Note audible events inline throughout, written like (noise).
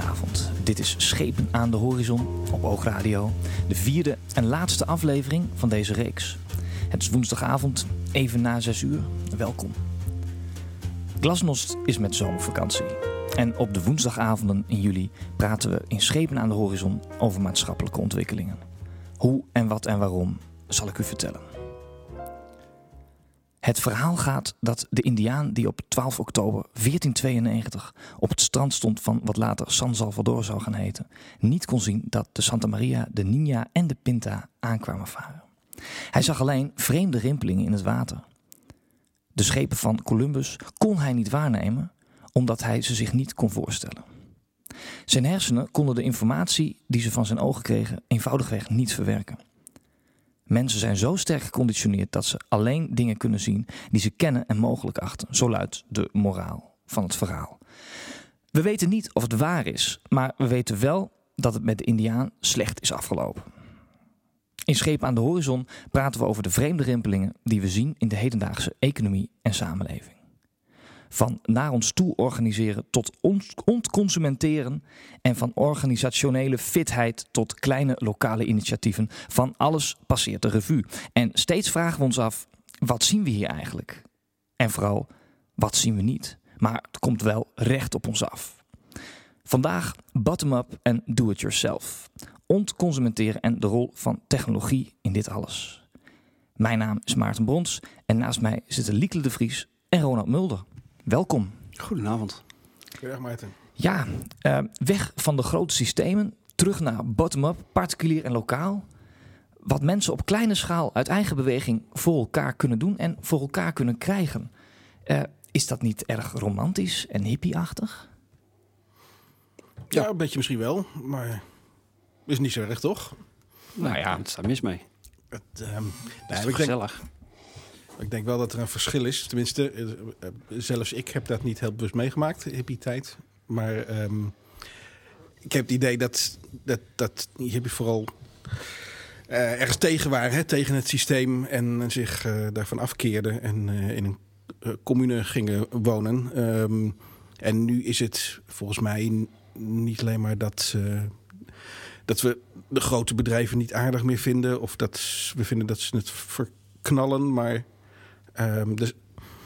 Goedenavond. Dit is Schepen aan de Horizon op Oogradio. De vierde en laatste aflevering van deze reeks. Het is woensdagavond, even na 6 uur. Welkom. Glasnost is met zomervakantie. En op de woensdagavonden in juli praten we in Schepen aan de Horizon over maatschappelijke ontwikkelingen. Hoe en wat en waarom zal ik u vertellen. Het verhaal gaat dat de Indiaan die op 12 oktober 1492 op het strand stond van wat later San Salvador zou gaan heten, niet kon zien dat de Santa Maria, de Nina en de Pinta aankwamen varen. Hij zag alleen vreemde rimpelingen in het water. De schepen van Columbus kon hij niet waarnemen, omdat hij ze zich niet kon voorstellen. Zijn hersenen konden de informatie die ze van zijn ogen kregen eenvoudigweg niet verwerken. Mensen zijn zo sterk geconditioneerd dat ze alleen dingen kunnen zien die ze kennen en mogelijk achten. Zo luidt de moraal van het verhaal. We weten niet of het waar is, maar we weten wel dat het met de Indiaan slecht is afgelopen. In Schepen aan de Horizon praten we over de vreemde rimpelingen die we zien in de hedendaagse economie en samenleving. Van naar ons toe organiseren tot ontconsumenteren. En van organisationele fitheid tot kleine lokale initiatieven. Van alles passeert de revue. En steeds vragen we ons af: wat zien we hier eigenlijk? En vooral, wat zien we niet? Maar het komt wel recht op ons af. Vandaag bottom-up en do-it-yourself. Ontconsumenteren en de rol van technologie in dit alles. Mijn naam is Maarten Brons en naast mij zitten Lieke de Vries en Ronald Mulder. Welkom. Goedenavond. Goedendag Maarten. Ja, uh, weg van de grote systemen, terug naar bottom-up, particulier en lokaal. Wat mensen op kleine schaal uit eigen beweging voor elkaar kunnen doen en voor elkaar kunnen krijgen. Uh, is dat niet erg romantisch en hippieachtig? Ja, een beetje misschien wel, maar is niet zo erg, toch? Nou ja, het staat mis mee. Het, um, nee, is gezellig. Denk, ik denk wel dat er een verschil is. Tenminste, eh, eh, zelfs ik heb dat niet heel bewust meegemaakt, hippie tijd. Maar um, ik heb het idee dat, dat, dat hippie vooral uh, ergens tegen waren. Hè, tegen het systeem en zich daarvan afkeerden. En in een commune gingen wonen. Um, en nu is het volgens mij niet alleen maar dat... dat we de grote bedrijven niet aardig meer vinden. Of dat we vinden dat ze het verknallen. Maar Um, dus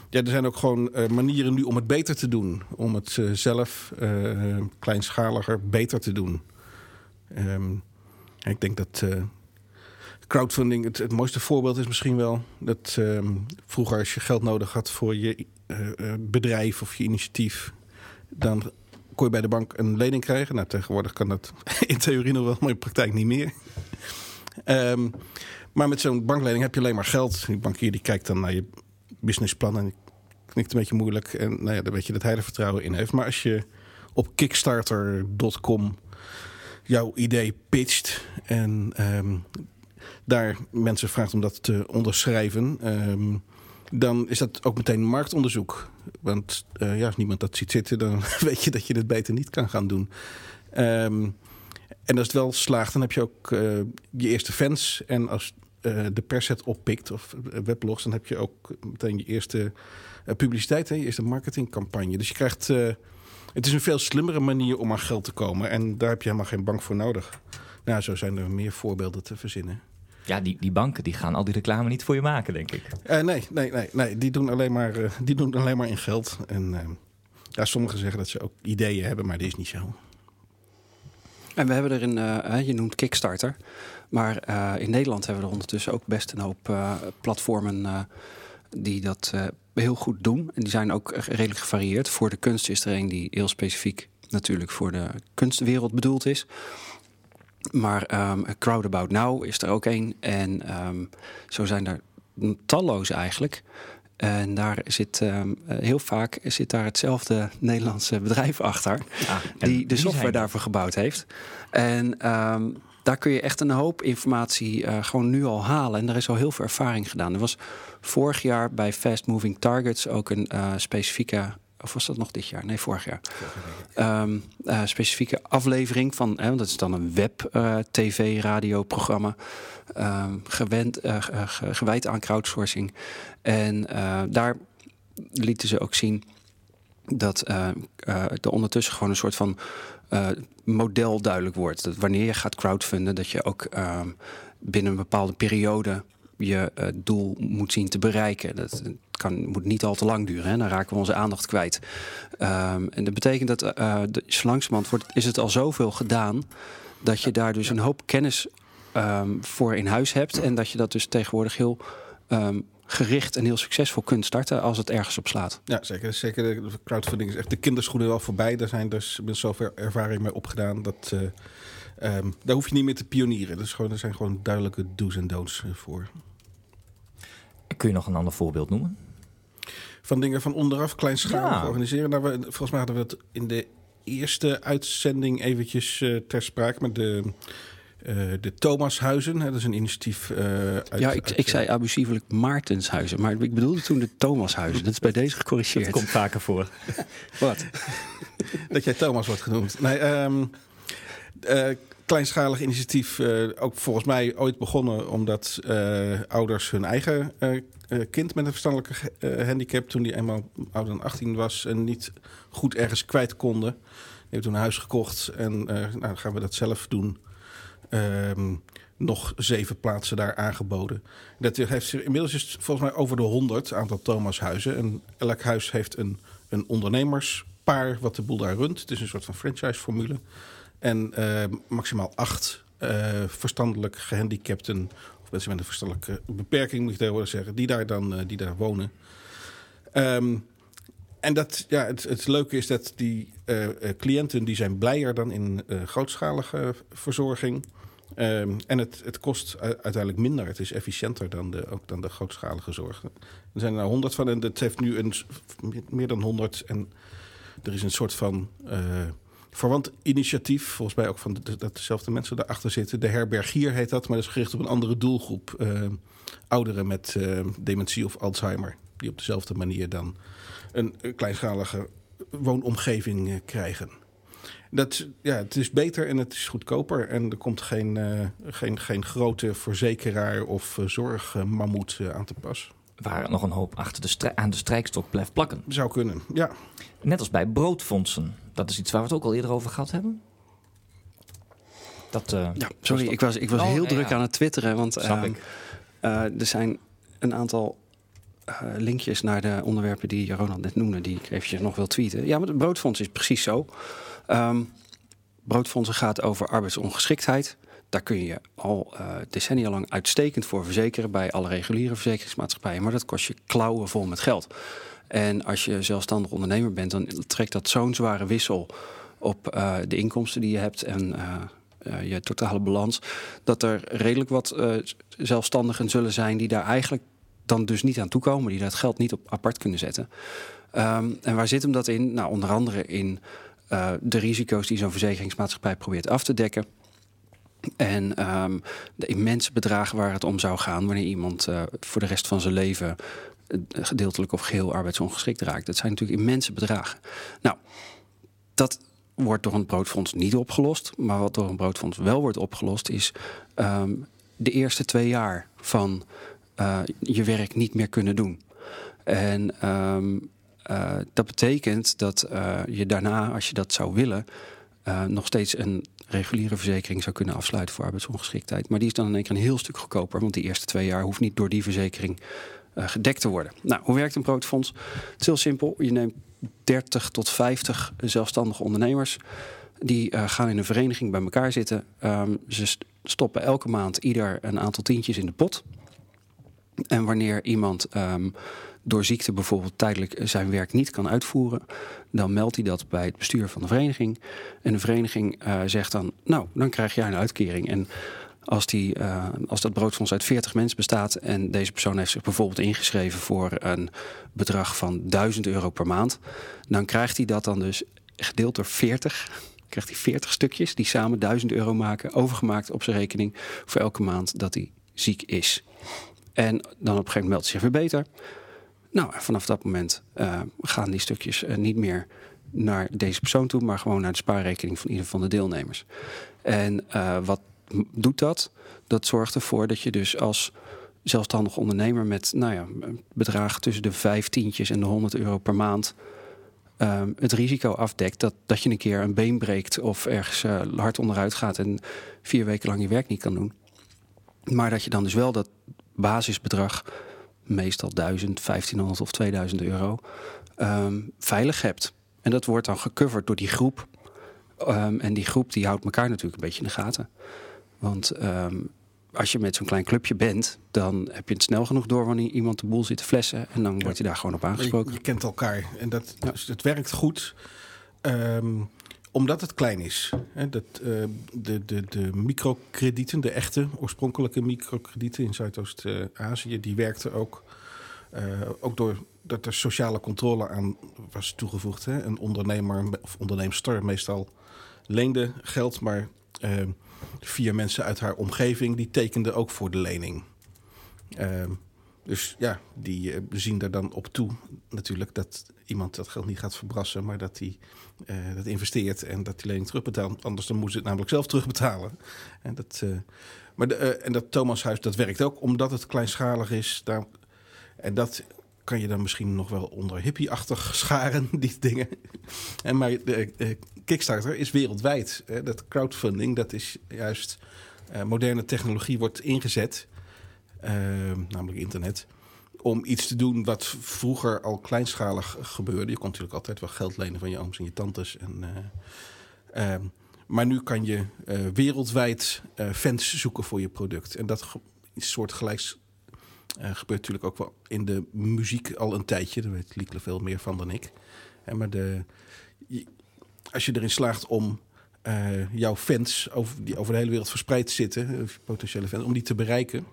ja, er zijn ook gewoon uh, manieren nu om het beter te doen. Om het uh, zelf uh, kleinschaliger beter te doen. Um, ik denk dat crowdfunding het, het, mooiste voorbeeld is misschien wel. Dat um, vroeger als je geld nodig had voor je bedrijf of je initiatief... dan kon je bij de bank een lening krijgen. Nou, tegenwoordig kan dat (laughs) in theorie nog wel, maar in praktijk niet meer. Maar met zo'n banklening heb je alleen maar geld. Die bankier die kijkt dan naar je businessplan en knikt een beetje moeilijk. En nou ja, dan weet je dat hij er vertrouwen in heeft. Maar als je op kickstarter.com jouw idee pitcht en um, daar mensen vraagt om dat te onderschrijven, um, dan is dat ook meteen marktonderzoek. Want uh, ja, als niemand dat ziet zitten, dan (laughs) weet je dat je het beter niet kan gaan doen. Um, en als het wel slaagt, dan heb je ook uh, je eerste fans. En als uh, de pers het oppikt of weblogs, dan heb je ook meteen je eerste uh, publiciteit, hè, je eerste marketingcampagne. Dus je krijgt. Uh, het is een veel slimmere manier om aan geld te komen. En daar heb je helemaal geen bank voor nodig. Nou, zo zijn er meer voorbeelden te verzinnen. Ja, die, die banken die gaan al die reclame niet voor je maken, denk ik. nee, nee, nee, nee. Die doen alleen maar, die doen alleen maar in geld. En ja, sommigen zeggen dat ze ook ideeën hebben, maar dat is niet zo. En we hebben er een, je noemt Kickstarter. Maar uh, in Nederland hebben we er ondertussen ook best een hoop uh, platformen die dat heel goed doen. En die zijn ook redelijk gevarieerd. Voor de kunst is er een die heel specifiek natuurlijk voor de kunstwereld bedoeld is. Maar um, Now is er ook een. En um, zo zijn er talloze eigenlijk. En daar zit um, heel vaak zit daar hetzelfde Nederlandse bedrijf achter. Ah, die de software daarvoor gebouwd heeft. En um, daar kun je echt een hoop informatie uh, gewoon nu al halen. En daar is al heel veel ervaring gedaan. Er was vorig jaar bij Fast Moving Targets ook een uh, specifieke. Of was dat nog dit jaar? Nee, vorig jaar. Um, uh, specifieke aflevering van. Hè, dat is dan een web-tv-radioprogramma. Um, gewend, gewijd aan crowdsourcing. En daar lieten ze ook zien dat uh, er ondertussen gewoon een soort van model duidelijk wordt. Dat wanneer je gaat crowdfunden, dat je ook ehm, binnen een bepaalde periode je doel moet zien te bereiken. Dat kan, moet niet al te lang duren. Hè? Dan raken we onze aandacht kwijt. Um, en dat betekent dat uh, de, langzamerhand wordt, is het al zoveel gedaan... dat je daar dus een hoop kennis um, voor in huis hebt. En dat je dat dus tegenwoordig heel um, gericht en heel succesvol kunt starten als het ergens op slaat. Ja, zeker. zeker de crowdfunding is echt de kinderschoenen wel voorbij. Daar zijn dus zoveel ervaring mee opgedaan dat uh, um, daar hoef je niet meer te pionieren. Dus gewoon, er zijn gewoon duidelijke do's en don'ts uh, voor. Kun je nog een ander voorbeeld noemen? Van dingen van onderaf kleinschalig ja. organiseren. Nou, we, volgens mij hadden we het in de eerste uitzending eventjes uh, ter sprake met de uh, de Thomashuizen. Hè, dat is een initiatief. Uh, uit, ja, ik, ik zei abusievelijk Maartenshuizen, maar ik bedoelde toen de Thomashuizen. Dat is bij deze gecorrigeerd. Dat komt vaker voor. (laughs) Wat? dat jij Thomas wordt genoemd. Nee, um, uh, kleinschalig initiatief, ook volgens mij ooit begonnen omdat ouders hun eigen kind met een verstandelijke handicap, toen die eenmaal ouder dan 18 was en niet goed ergens kwijt konden, die hebben toen een huis gekocht en nou, gaan we dat zelf doen. Um, nog zeven plaatsen daar aangeboden. Dat heeft inmiddels is volgens mij over de honderd aantal Thomashuizen. En elk huis heeft een, een ondernemerspaar wat de boel daar runt. Het is een soort van franchise-formule. En uh, maximaal acht uh, verstandelijk gehandicapten, of mensen met een verstandelijke beperking, moet je tegenwoordig zeggen, die daar dan uh, die daar wonen. Um, en dat, ja, het, het leuke is dat die cliënten die zijn blijer dan in grootschalige verzorging. Um, en het, het kost uiteindelijk minder. Het is efficiënter dan de, ook dan de grootschalige zorg. Er zijn er honderd van en het heeft nu een, meer dan honderd. En er is een soort van verwant initiatief. Volgens mij ook van de, dat dezelfde mensen daarachter zitten. De herbergier heet dat, maar dat is gericht op een andere doelgroep. Uh, ouderen met uh, dementie of Alzheimer. Die op dezelfde manier dan een kleinschalige woonomgeving krijgen. Dat, ja, het is beter en het is goedkoper. En er komt geen, uh, geen, geen grote verzekeraar of zorgmammoet aan te pas. Waar nog een hoop achter de aan de strijkstok blijft plakken. Zou kunnen, ja. Net als bij broodfondsen. Dat is iets waar we het ook al eerder over gehad hebben. Dat, ja, sorry, ik was, ik was oh, heel druk aan het twitteren. Want ehm, er zijn een aantal linkjes naar de onderwerpen die Ronald net noemde, die ik eventjes nog wil tweeten. Ja, maar het broodfonds is precies zo. Um, broodfondsen gaat over arbeidsongeschiktheid. Daar kun je al decennia lang uitstekend voor verzekeren bij alle reguliere verzekeringsmaatschappijen. Maar dat kost je klauwen vol met geld. En als je zelfstandig ondernemer bent, dan trekt dat zo'n zware wissel op uh, de inkomsten die je hebt en uh, je totale balans. Dat er redelijk wat zelfstandigen zullen zijn die daar eigenlijk dan dus niet aan toekomen, die dat geld niet op apart kunnen zetten. Um, en waar zit hem dat in? Nou, onder andere in de risico's die zo'n verzekeringsmaatschappij probeert af te dekken. En um, de immense bedragen waar het om zou gaan wanneer iemand voor de rest van zijn leven gedeeltelijk of geheel arbeidsongeschikt raakt. Dat zijn natuurlijk immense bedragen. Nou, dat wordt door een broodfonds niet opgelost. Maar wat door een broodfonds wel wordt opgelost is um, de eerste twee jaar van je werk niet meer kunnen doen. En um, uh, dat betekent dat je daarna, als je dat zou willen, nog steeds een reguliere verzekering zou kunnen afsluiten voor arbeidsongeschiktheid. Maar die is dan in één keer een heel stuk goedkoper, want die eerste twee jaar hoeft niet door die verzekering gedekt te worden. Nou, hoe werkt een broodfonds? Het is heel simpel. Je neemt 30 tot 50 zelfstandige ondernemers. Die gaan in een vereniging bij elkaar zitten. Um, ze stoppen elke maand ieder een aantal tientjes in de pot. En wanneer iemand um, door ziekte bijvoorbeeld tijdelijk zijn werk niet kan uitvoeren, dan meldt hij dat bij het bestuur van de vereniging. En de vereniging uh, zegt dan, nou, dan krijg jij een uitkering. En als, die, uh, als dat broodfonds uit 40 mensen bestaat en deze persoon heeft zich bijvoorbeeld ingeschreven voor een bedrag van 1000 euro per maand, dan krijgt hij dat dan dus gedeeld door 40 krijgt hij 40 stukjes die samen 1000 euro maken, overgemaakt op zijn rekening voor elke maand dat hij ziek is. En dan op een gegeven moment meldt hij zich weer beter. Nou, vanaf dat moment uh, gaan die stukjes uh, niet meer naar deze persoon toe, maar gewoon naar de spaarrekening van ieder van de deelnemers. En wat doet dat? Dat zorgt ervoor dat je dus als zelfstandig ondernemer met nou ja, bedragen tussen de vijftientjes en de 100 euro per maand ehm, het risico afdekt dat, dat je een keer een been breekt of ergens uh, hard onderuit gaat en vier weken lang je werk niet kan doen. Maar dat je dan dus wel dat basisbedrag, meestal 1000, 1500 of 2000 euro, ehm, veilig hebt. En dat wordt dan gecoverd door die groep. Ehm, en die groep die houdt elkaar natuurlijk een beetje in de gaten. Want als je met zo'n klein clubje bent, dan heb je het snel genoeg door wanneer iemand de boel zit te flessen. En dan word je daar gewoon op aangesproken. Je, kent elkaar en dat, dus het werkt goed. Ehm, omdat het klein is. Hè, dat, uh, de, de, de microkredieten, de echte oorspronkelijke microkredieten in Zuidoost-Azië, die werkten ook. Uh, ook door dat er sociale controle aan was toegevoegd. Hè. Een ondernemer of onderneemster meestal leende geld, maar vier mensen uit haar omgeving die tekenden ook voor de lening. Uh, dus ja, die uh, zien er dan op toe natuurlijk dat iemand dat geld niet gaat verbrassen, maar dat hij uh, dat investeert en dat die lening terugbetaalt. Anders dan moet ze het namelijk zelf terugbetalen. En dat, uh, maar de, en dat Thomashuis, dat werkt ook omdat het kleinschalig is. Daar, en dat kan je dan misschien nog wel onder hippie-achtig scharen, (laughs) die dingen. En maar Kickstarter is wereldwijd. Dat crowdfunding, dat is juist uh, moderne technologie wordt ingezet, uh, namelijk internet, om iets te doen wat vroeger al kleinschalig gebeurde. Je kon natuurlijk altijd wel geld lenen van je ooms en je tantes. En, uh, maar nu kan je wereldwijd fans zoeken voor je product. En dat soort gelijks gebeurt natuurlijk ook wel in de muziek al een tijdje. Daar weet Liekle veel meer van dan ik. En maar de, als je erin slaagt om uh, jouw fans, over, die over de hele wereld verspreid zitten, eh, potentiële fans, om die te bereiken,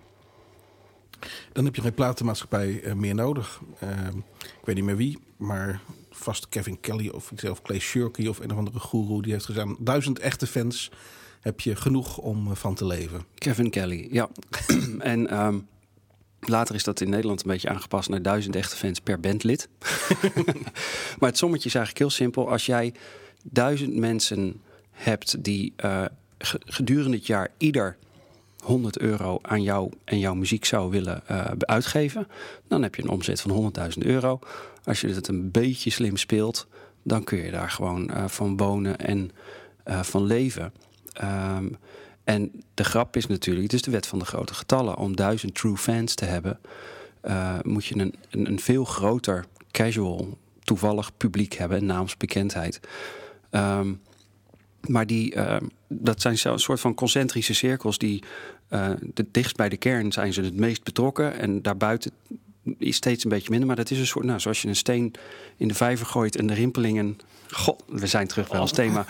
dan heb je geen platenmaatschappij uh, meer nodig. Ehm, ik weet niet meer wie, maar vast Kevin Kelly of zelf Clay Shirky of een of andere guru die heeft gezegd: duizend echte fans heb je genoeg om van te leven. Kevin Kelly, ja. (clears throat) en um, Later is dat in Nederland een beetje aangepast naar duizend echte fans per bandlid. (laughs) maar het sommetje is eigenlijk heel simpel. Als jij duizend mensen hebt die uh, gedurende het jaar ieder 100 euro aan jou en jouw muziek zou willen uh, uitgeven, dan heb je een omzet van 100.000 euro. Als je het een beetje slim speelt, dan kun je daar gewoon uh, van wonen en van leven. Um, en de grap is natuurlijk, het is de wet van de grote getallen. Om duizend true fans te hebben, moet je een, een, een, veel groter casual, toevallig publiek hebben, een naamsbekendheid. Um, maar die, uh, dat zijn een soort van concentrische cirkels die uh, de dichtst bij de kern zijn ze het meest betrokken. En daarbuiten is steeds een beetje minder. Maar dat is een soort, nou, zoals je een steen in de vijver gooit en de rimpelingen. God, we zijn terug bij ons thema.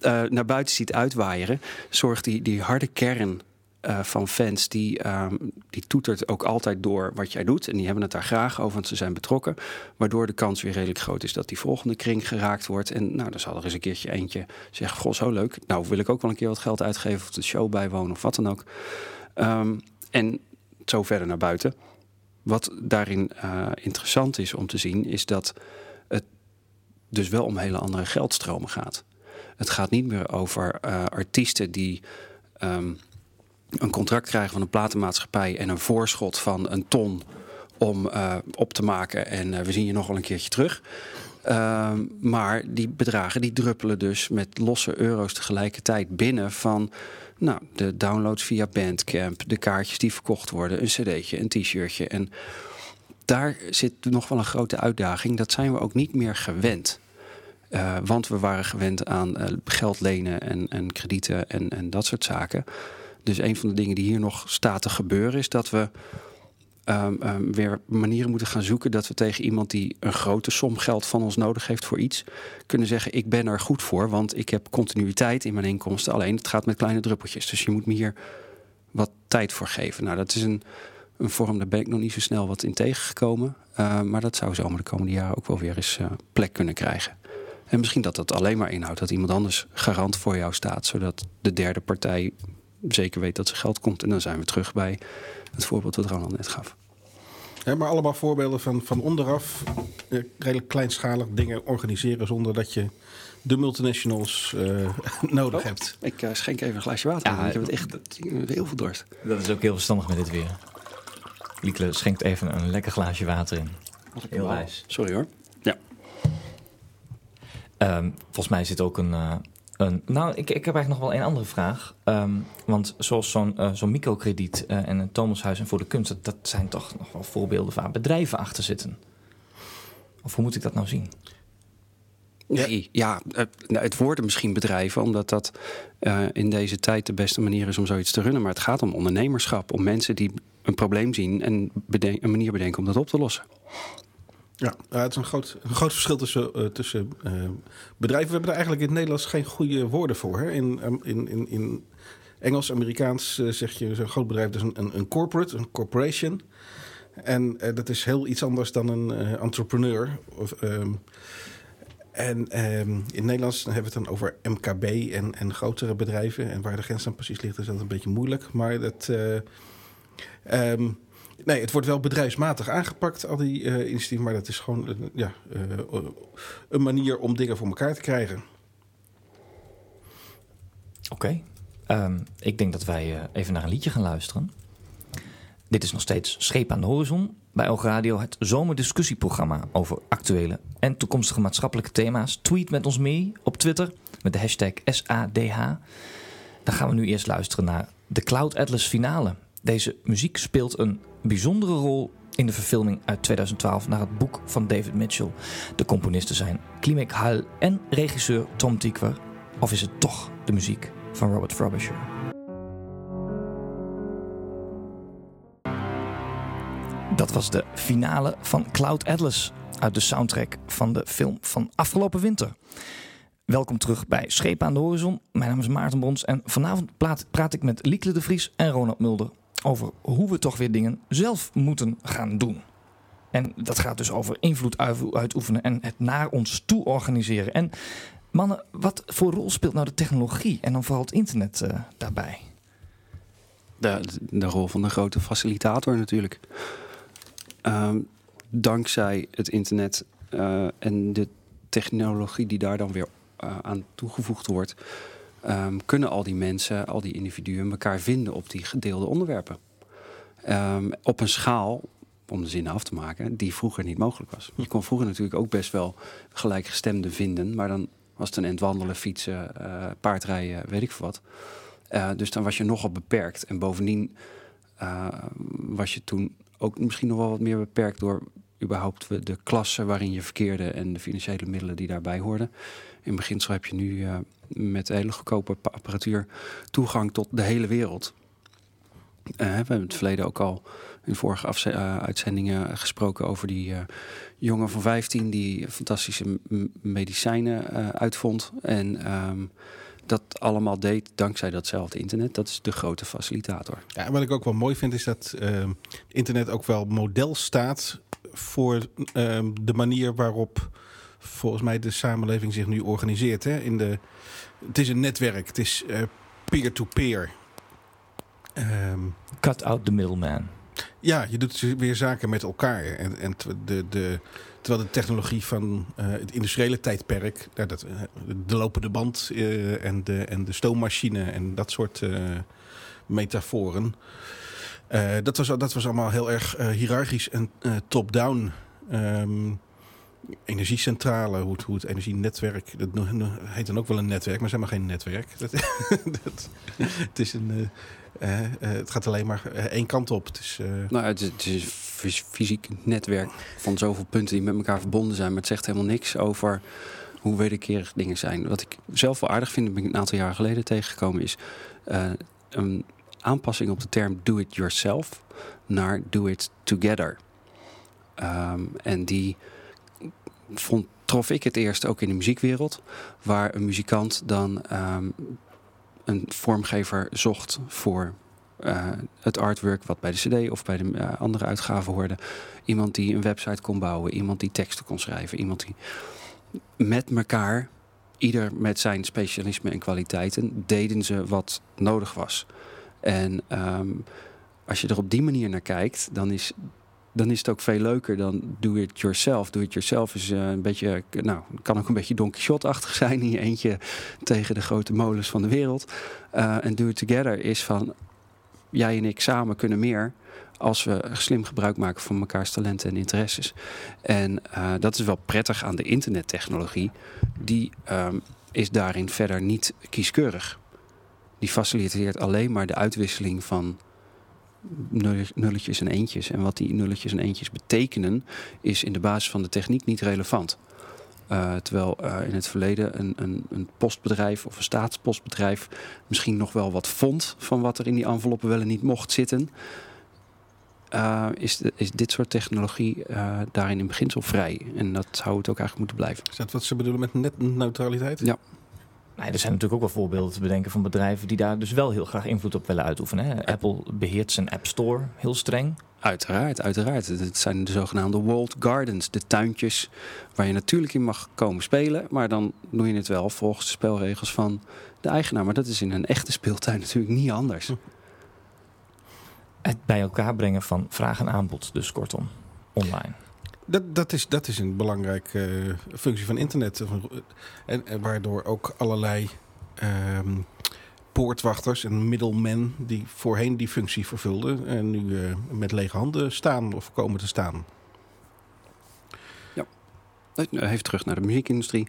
Uh, (laughs) naar buiten ziet uitwaaieren. Zorgt die, die harde kern uh, van fans, die, uh, die toetert ook altijd door wat jij doet. En die hebben het daar graag over, want ze zijn betrokken. Waardoor de kans weer redelijk groot is dat die volgende kring geraakt wordt. En nou, dan zal er eens een keertje eentje zeggen: Goh, zo leuk. Nou, wil ik ook wel een keer wat geld uitgeven of de show bijwonen of wat dan ook. Um, en zo verder naar buiten. Wat daarin uh, interessant is om te zien, is dat het dus wel om hele andere geldstromen gaat. Het gaat niet meer over uh, artiesten die um, een contract krijgen van een platenmaatschappij en een voorschot van een ton om uh, op te maken en we zien je nog wel een keertje terug. Uh, maar die bedragen die druppelen dus met losse euro's tegelijkertijd binnen van nou, de downloads via Bandcamp, de kaartjes die verkocht worden, een cd'tje, een t-shirtje. En daar zit nog wel een grote uitdaging. Dat zijn we ook niet meer gewend. Uh, want we waren gewend aan geld lenen en, en kredieten en, en dat soort zaken. Dus een van de dingen die hier nog staat te gebeuren is dat we um, um, weer manieren moeten gaan zoeken dat we tegen iemand die een grote som geld van ons nodig heeft voor iets, kunnen zeggen: Ik ben er goed voor, want ik heb continuïteit in mijn inkomsten. Alleen het gaat met kleine druppeltjes. Dus je moet me hier wat tijd voor geven. Nou, dat is een, een vorm, daar ben ik nog niet zo snel wat in tegengekomen. Uh, maar dat zou zomaar de komende jaren ook wel weer eens uh, plek kunnen krijgen. En misschien dat dat alleen maar inhoudt dat iemand anders garant voor jou staat, zodat de derde partij zeker weet dat ze geld komt. En dan zijn we terug bij het voorbeeld wat Ronald net gaf. Ja, maar allemaal voorbeelden van, van onderaf eh, redelijk kleinschalig dingen organiseren zonder dat je de multinationals uh, (laughs) nodig oh, hebt. Ik uh, schenk even een glaasje water. Ja, ik heb het echt heel veel dorst. Dat is ook heel verstandig met dit weer. Liekle schenkt even een lekker glaasje water in. Heel wijs. Sorry hoor. Ja. Ehm, volgens mij zit ook een. eh, nou, ik, ik heb eigenlijk nog wel een andere vraag. Ehm, want zoals zo'n eh, zo'n microkrediet eh, en een Thomashuis en voor de kunst, dat, zijn toch nog wel voorbeelden waar bedrijven achter zitten. Of hoe moet ik dat nou zien? Nee, ja, het, nou, het worden misschien bedrijven, omdat dat eh, in deze tijd de beste manier is om zoiets te runnen. Maar het gaat om ondernemerschap, om mensen die een probleem zien en een manier bedenken om dat op te lossen. Ja, eh, het is een groot, groot verschil tussen, eh, tussen eh, bedrijven. We hebben er eigenlijk in het Nederlands geen goede woorden voor. Hè? In, um, in, in, in Engels, Amerikaans zeg je zo'n groot bedrijf, dus een, een, corporate, een corporation. En dat is heel iets anders dan een entrepreneur. Of, ehm, en ehm, in het Nederlands hebben we het dan over MKB en, en grotere bedrijven. En waar de grens dan precies ligt, is dat een beetje moeilijk. Maar dat. ehm, Nee, het wordt wel bedrijfsmatig aangepakt, al die eh, initiatieven. Maar dat is gewoon eh, ja, eh, een manier om dingen voor elkaar te krijgen. Oké. Ehm, ik denk dat wij even naar een liedje gaan luisteren. Dit is nog steeds Scheep aan de Horizon. Bij Elk Radio het zomerdiscussieprogramma over actuele en toekomstige maatschappelijke thema's. Tweet met ons mee op Twitter met de hashtag SADH. Dan gaan we nu eerst luisteren naar de Cloud Atlas finale. Deze muziek speelt een bijzondere rol in de verfilming uit 2012 naar het boek van David Mitchell. De componisten zijn Klimek Hal en regisseur Tom Tykwer. Of is het toch de muziek van Robert Frobisher? Dat was de finale van Cloud Atlas uit de soundtrack van de film van afgelopen winter. Welkom terug bij Schepen aan de Horizon. Mijn naam is Maarten Brons en vanavond praat, praat ik met Liekle de Vries en Ronald Mulder over hoe we toch weer dingen zelf moeten gaan doen. En dat gaat dus over invloed uit- uitoefenen en het naar ons toe organiseren. En mannen, wat voor rol speelt nou de technologie en dan vooral het internet eh, daarbij? De, de rol van de grote facilitator natuurlijk. Ehm, dankzij het internet eh, en de technologie die daar dan weer eh, aan toegevoegd wordt, ehm, kunnen al die mensen, al die individuen elkaar vinden op die gedeelde onderwerpen. Ehm, op een schaal, om de zin af te maken, die vroeger niet mogelijk was. Je kon vroeger natuurlijk ook best wel gelijkgestemden vinden, maar dan was het een end wandelen, fietsen, eh, paardrijden, weet ik veel wat. Eh, dus dan was je nogal beperkt. En bovendien eh, was je toen ook misschien nog wel wat meer beperkt door überhaupt de klasse waarin je verkeerde en de financiële middelen die daarbij hoorden. In beginsel heb je nu eh, met hele goedkope pa- apparatuur toegang tot de hele wereld. Eh, we hebben het verleden ook al in vorige eh, uitzendingen gesproken over die jongen van 15 die fantastische medicijnen uitvond. En ehm, dat allemaal deed dankzij datzelfde internet. Dat is de grote facilitator. Ja, wat ik ook wel mooi vind is dat ehm, internet ook wel model staat voor ehm, de manier waarop volgens mij de samenleving zich nu organiseert. Hè? In de, het is een netwerk, het is eh, peer-to-peer. Ehm, Cut out the middleman. ja, je doet weer zaken met elkaar. En, en de, de, terwijl de technologie van eh, het industriële tijdperk, nou, dat, eh, de lopende band en, de, en de stoommachine en dat soort metaforen. dat, was, dat was allemaal heel erg hiërarchisch en top-down. Ehm, energiecentrale, hoe het, hoe het energienetwerk, dat heet dan ook wel een netwerk, maar zeg maar geen netwerk. Dat, (laughs) dat, het, is een, eh, eh, eh, het gaat alleen maar één kant op. Het is, Nou, het, het is een fys- fysiek netwerk van zoveel punten die met elkaar verbonden zijn. Maar het zegt helemaal niks over hoe wederkerig dingen zijn. Wat ik zelf wel aardig vind, ben ik een aantal jaren geleden tegengekomen, is een aanpassing op de term do it yourself naar do it together. Ehm, en die vond, trof ik het eerst ook in de muziekwereld, waar een muzikant dan ehm, een vormgever zocht voor eh, het artwork wat bij de CD of bij de eh, andere uitgaven hoorde. Iemand die een website kon bouwen, iemand die teksten kon schrijven, iemand die met elkaar, ieder met zijn specialisme en kwaliteiten, deden ze wat nodig was. En ehm, als je er op die manier naar kijkt, dan is, dan is het ook veel leuker dan do it yourself. Do it yourself is eh, een beetje, nou, kan ook een beetje Don Quixote-achtig (laughs) zijn in je eentje tegen de grote molens van de wereld. Eh, En do it together is van jij en ik samen kunnen meer als we slim gebruik maken van mekaars talenten en interesses. En dat is wel prettig aan de internettechnologie. Die um, is daarin verder niet kieskeurig. Die faciliteert alleen maar de uitwisseling van nulletjes en eentjes. En wat die nulletjes en eentjes betekenen, is in de basis van de techniek niet relevant. Uh, terwijl uh, in het verleden een, een, een, postbedrijf of een staatspostbedrijf misschien nog wel wat vond van wat er in die enveloppen wel en niet mocht zitten. Uh, is, de, is dit soort technologie daarin in beginsel vrij. En dat zou het ook eigenlijk moeten blijven. Is dat wat ze bedoelen met netneutraliteit? Ja. Nee, er zijn natuurlijk ook wel voorbeelden te bedenken van bedrijven die daar dus wel heel graag invloed op willen uitoefenen. Hè? Apple beheert zijn App Store heel streng. Uiteraard, uiteraard. Het zijn de zogenaamde walled gardens, de tuintjes waar je natuurlijk in mag komen spelen, maar dan doe je het wel volgens de spelregels van de eigenaar. Maar dat is in een echte speeltuin natuurlijk niet anders. Het bij elkaar brengen van vraag en aanbod, dus kortom, online. Dat, dat, is, dat is een belangrijke uh, functie van internet. En, en waardoor ook allerlei um, poortwachters en middlemen die voorheen die functie vervulden en nu uh, met lege handen staan of komen te staan. Ja, even terug naar de muziekindustrie.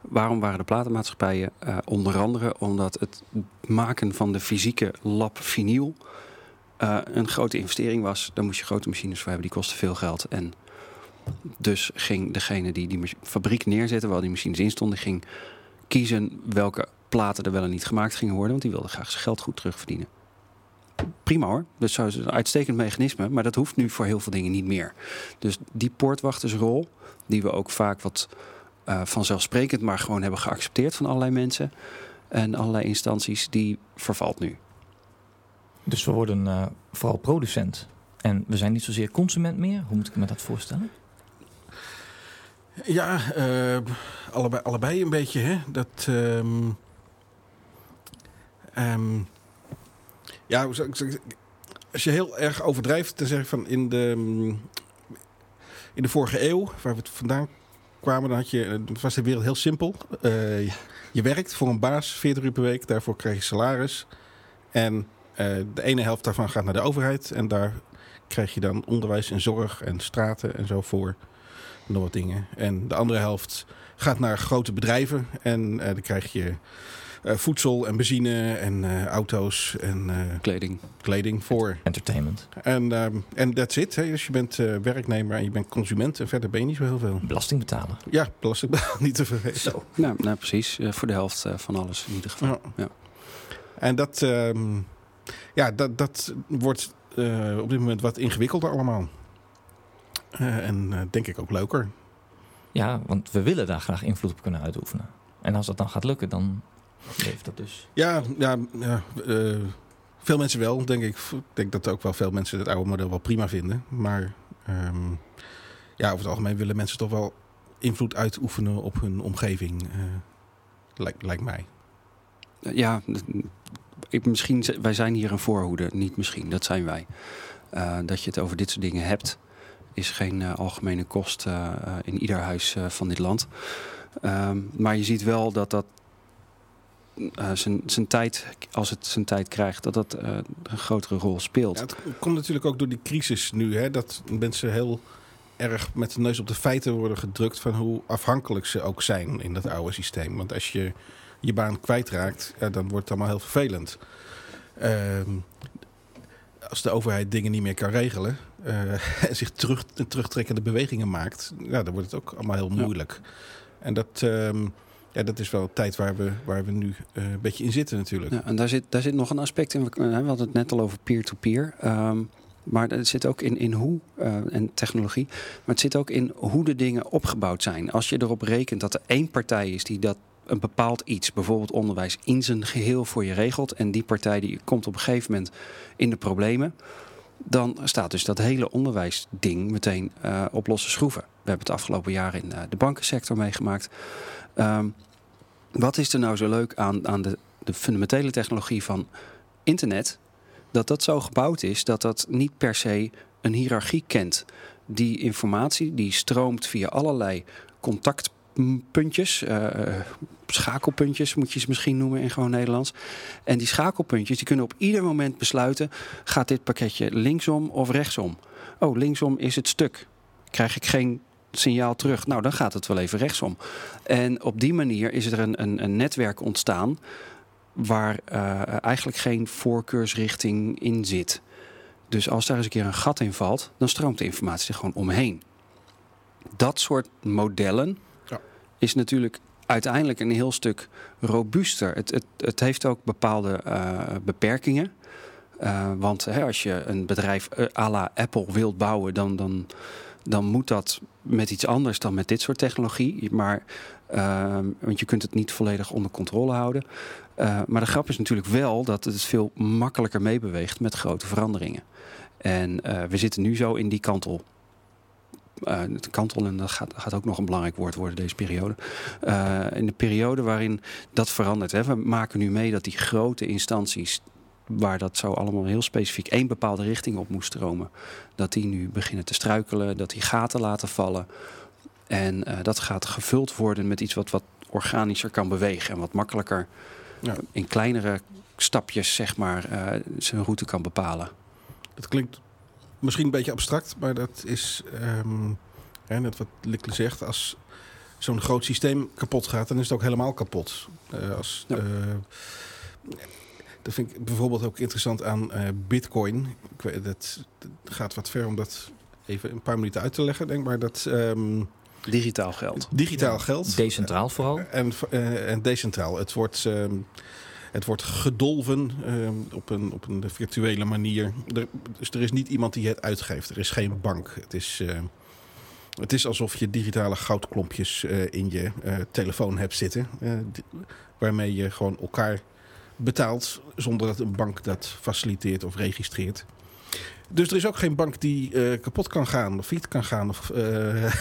Waarom waren de platenmaatschappijen? Onder andere omdat het maken van de fysieke lab vinyl een grote investering was. Daar moest je grote machines voor hebben, die kosten veel geld. En dus ging degene die die fabriek neerzetten, waar die machines in stonden, ging kiezen welke platen er wel en niet gemaakt gingen worden. Want die wilde graag zijn geld goed terugverdienen. Prima hoor. Dus zo is een uitstekend mechanisme. Maar dat hoeft nu voor heel veel dingen niet meer. Dus die poortwachtersrol, die we ook vaak wat uh, vanzelfsprekend maar gewoon hebben geaccepteerd van allerlei mensen en allerlei instanties, die vervalt nu. Dus we worden uh, vooral producent. En we zijn niet zozeer consument meer. Hoe moet ik me dat voorstellen? Ja, uh, allebei, allebei een beetje. Hè? Dat, um, um, ja, als je heel erg overdrijft, dan zeg ik van in de, in de vorige eeuw, waar we vandaan kwamen, dan had je, was de wereld heel simpel. Uh, je werkt voor een baas 40 uur per week, daarvoor krijg je salaris. En uh, de ene helft daarvan gaat naar de overheid en daar krijg je dan onderwijs en zorg en straten en zo voor nog wat dingen. En de andere helft gaat naar grote bedrijven. En uh, dan krijg je uh, voedsel en benzine en uh, auto's en kleding. kleding voor. Entertainment. En um, en that's it. Hè. Dus je bent werknemer en je bent consument. En verder ben je niet zo heel veel. Belasting betalen. Ja, belasting betalen. (laughs) niet te vergeten. Zo. Nou, nou precies. voor de helft van alles in ieder geval. Ja. ja. En dat, um, ja, dat, dat wordt op dit moment wat ingewikkelder allemaal. Uh, en uh, denk ik ook leuker. Ja, want we willen daar graag invloed op kunnen uitoefenen. En als dat dan gaat lukken, dan levert dat dus. Ja, ja, ja uh, veel mensen wel, denk ik. Ik denk dat ook wel veel mensen het oude model wel prima vinden. Maar um, ja, over het algemeen willen mensen toch wel invloed uitoefenen op hun omgeving. Lijkt, lijkt mij. Ja, ik, misschien, wij zijn hier een voorhoede. Niet misschien, dat zijn wij. dat je het over dit soort dingen hebt is geen uh, algemene kost uh, in ieder huis van dit land. Um, maar je ziet wel dat dat zijn tijd, als het zijn tijd krijgt, dat dat een grotere rol speelt. Het komt natuurlijk ook door die crisis nu, hè, dat mensen heel erg met de neus op de feiten worden gedrukt van hoe afhankelijk ze ook zijn in dat oude systeem. Want als je je baan kwijtraakt, dan wordt het allemaal heel vervelend. Uh, als de overheid dingen niet meer kan regelen uh, (laughs) en zich terug, terugtrekkende bewegingen maakt, ja, dan wordt het ook allemaal heel moeilijk. Ja. En dat, um, ja, dat is wel een tijd waar we, waar we nu uh, een beetje in zitten natuurlijk. Ja, en daar zit, daar zit nog een aspect in. We hadden het net al over peer-to-peer. -peer. Um, maar het zit ook in, in hoe, uh, en technologie, maar het zit ook in hoe de dingen opgebouwd zijn. Als je erop rekent dat er één partij is die dat een bepaald iets, bijvoorbeeld onderwijs, in zijn geheel voor je regelt. En die partij die komt op een gegeven moment in de problemen. Dan staat dus dat hele onderwijsding meteen uh, op losse schroeven. We hebben het afgelopen jaar in uh, de bankensector meegemaakt. Um, wat is er nou zo leuk aan, aan de, de fundamentele technologie van internet? Dat dat zo gebouwd is dat dat niet per se een hiërarchie kent. Die informatie die stroomt via allerlei contact puntjes, eh, schakelpuntjes moet je ze misschien noemen in gewoon Nederlands. En die schakelpuntjes die kunnen op ieder moment besluiten: gaat dit pakketje linksom of rechtsom? Oh, linksom is het stuk. Krijg ik geen signaal terug? Nou, dan gaat het wel even rechtsom. En op die manier is er een, een, een netwerk ontstaan waar uh, eigenlijk geen voorkeursrichting in zit. Dus als daar eens een keer een gat in valt, dan stroomt de informatie er gewoon omheen. Dat soort modellen. Is natuurlijk uiteindelijk een heel stuk robuuster. Het, het, het heeft ook bepaalde uh, beperkingen. Uh, want hè, als je een bedrijf à la Apple wilt bouwen, dan, dan, dan moet dat met iets anders dan met dit soort technologie. Maar, uh, want je kunt het niet volledig onder controle houden. Maar de grap is natuurlijk wel dat het veel makkelijker meebeweegt met grote veranderingen. En we zitten nu zo in die kantel. Uh, de kantel, en dat gaat, gaat, ook nog een belangrijk woord worden deze periode. in de periode waarin dat verandert. Hè. We maken nu mee dat die grote instanties waar dat zo allemaal heel specifiek één bepaalde richting op moest stromen. Dat die nu beginnen te struikelen, dat die gaten laten vallen. En uh, dat gaat gevuld worden met iets wat wat organischer kan bewegen en wat makkelijker ja. in kleinere stapjes zeg maar zijn route kan bepalen. Dat klinkt misschien een beetje abstract, maar dat is um, hè, net wat Likle zegt. Als zo'n groot systeem kapot gaat, dan is het ook helemaal kapot. Uh, als, ja. Dat vind ik bijvoorbeeld ook interessant aan uh, Bitcoin. Ik weet, dat, dat, gaat wat ver om dat even een paar minuten uit te leggen. Denk maar dat. Um, digitaal geld. Digitaal ja, geld. Decentraal vooral. En, uh, en decentraal. Het wordt. Het wordt gedolven um, op, een, op een virtuele manier. Er, dus er is niet iemand die het uitgeeft. Er is geen bank. Het is, uh, het is alsof je digitale goudklompjes uh, in je telefoon hebt zitten. waarmee je gewoon elkaar betaalt zonder dat een bank dat faciliteert of registreert. Dus er is ook geen bank die kapot kan gaan of failliet kan gaan. Of, (laughs) uh,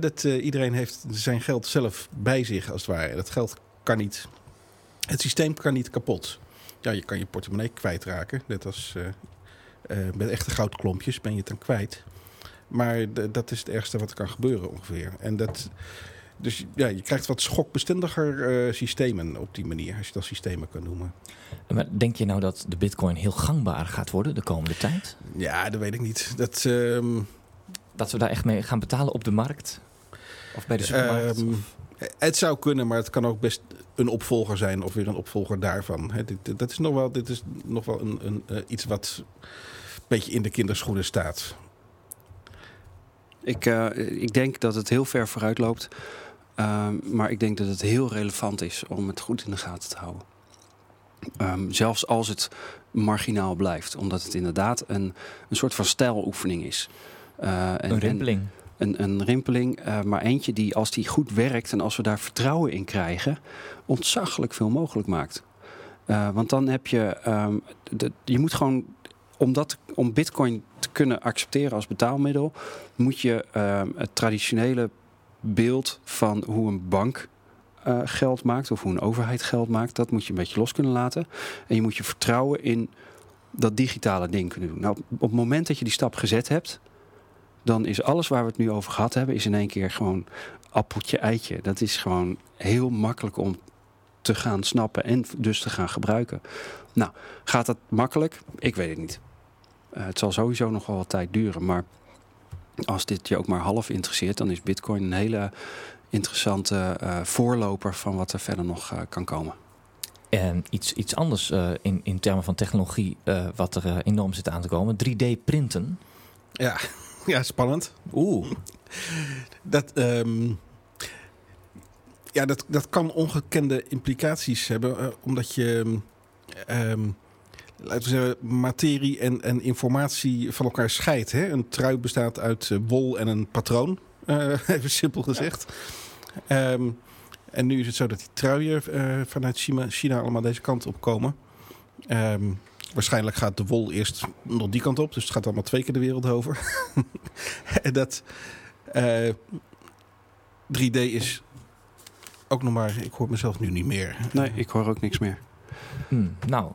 dat, iedereen heeft zijn geld zelf bij zich als het ware. Dat geld kan niet. Het systeem kan niet kapot. Ja, je kan je portemonnee kwijtraken. Net als met echte goudklompjes ben je het dan kwijt. Maar dat is het ergste wat er kan gebeuren ongeveer. En dat, dus ja, je krijgt wat schokbestendiger uh, systemen op die manier, als je dat systemen kan noemen. Maar denk je nou dat de bitcoin heel gangbaar gaat worden de komende tijd? Ja, dat weet ik niet. Dat, um... dat we daar echt mee gaan betalen op de markt? Of bij de supermarkt? Um, het zou kunnen, maar het kan ook best een opvolger zijn of weer een opvolger daarvan. He, dit, dat is nog wel, dit is nog wel een, een, uh, iets wat een beetje in de kinderschoenen staat. Ik, uh, ik denk dat het heel ver vooruit loopt. Um, maar ik denk dat het heel relevant is om het goed in de gaten te houden. Um, zelfs als het marginaal blijft. Omdat het inderdaad een, een soort van stijloefening is. Uh, en, een rimpeling. Een, een rimpeling, uh, maar eentje die als die goed werkt en als we daar vertrouwen in krijgen, ontzaglijk veel mogelijk maakt. Uh, want dan heb je, um, de, je moet gewoon, om, dat, om bitcoin te kunnen accepteren als betaalmiddel, moet je het traditionele beeld van hoe een bank uh, geld maakt of hoe een overheid geld maakt, dat moet je een beetje los kunnen laten. En je moet je vertrouwen in dat digitale ding kunnen doen. Nou, op het moment dat je die stap gezet hebt, dan is alles waar we het nu over gehad hebben, is in één keer gewoon appeltje eitje. Dat is gewoon heel makkelijk om te gaan snappen en dus te gaan gebruiken. Nou, gaat dat makkelijk? Ik weet het niet. Uh, het zal sowieso nog wel wat tijd duren, maar als dit je ook maar half interesseert, dan is Bitcoin een hele interessante uh, voorloper van wat er verder nog uh, kan komen. En iets, iets anders uh, in, in termen van technologie, wat er enorm zit aan te komen: 3D-printen. Ja, ja, spannend. Oeh. (laughs) Dat, um, ja, dat, dat kan ongekende implicaties hebben, omdat je. Um, laten we zeggen, materie en, en informatie van elkaar scheidt. Hè? Een trui bestaat uit uh, wol en een patroon, uh, (laughs) even simpel gezegd. Ja. Um, en nu is het zo dat die truien vanuit China, China, allemaal deze kant op komen. Um, waarschijnlijk gaat de wol eerst nog die kant op, dus het gaat allemaal twee keer de wereld over. (laughs) en dat 3D is ook nog maar, ik hoor mezelf nu niet meer. Nee, ik hoor ook niks meer. Hmm, nou,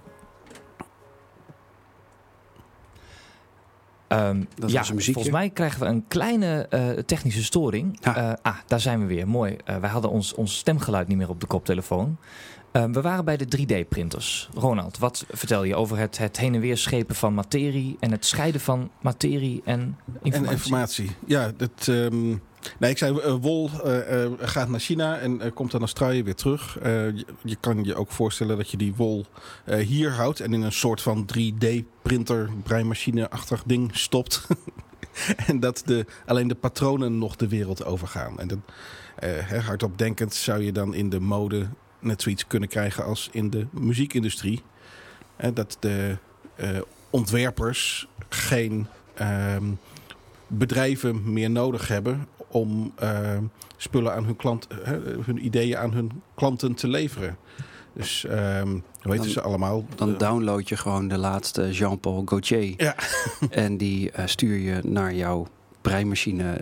Ehm, Dat ja, volgens mij krijgen we een kleine eh, technische storing. Ja. Eh, ah, daar zijn we weer. Mooi. Eh, wij hadden ons, ons stemgeluid niet meer op de koptelefoon. Ehm, we waren bij de 3D-printers. Ronald, wat vertel je over het, het heen en weer schepen van materie en het scheiden van materie en informatie? En informatie. Ja, dat, ehm, nee, ik zei, eh, wol eh, eh, gaat naar China en komt dan Australië weer terug. Je, je kan je ook voorstellen dat je die wol hier houdt en in een soort van 3D-printer, breimachine-achtig ding stopt. (laughs) en dat de, alleen de patronen nog de wereld overgaan. En dan, hardop denkend zou je dan in de mode net zoiets kunnen krijgen als in de muziekindustrie. Eh, dat de eh, ontwerpers geen ehm, bedrijven meer nodig hebben om ehm, spullen aan hun klant, eh, hun ideeën aan hun klanten te leveren. Dus ehm hoe weten ze allemaal? Dan Eh, download je gewoon de laatste Jean-Paul Gaultier. Ja. (laughs) en die eh, stuur je naar jouw breimachine,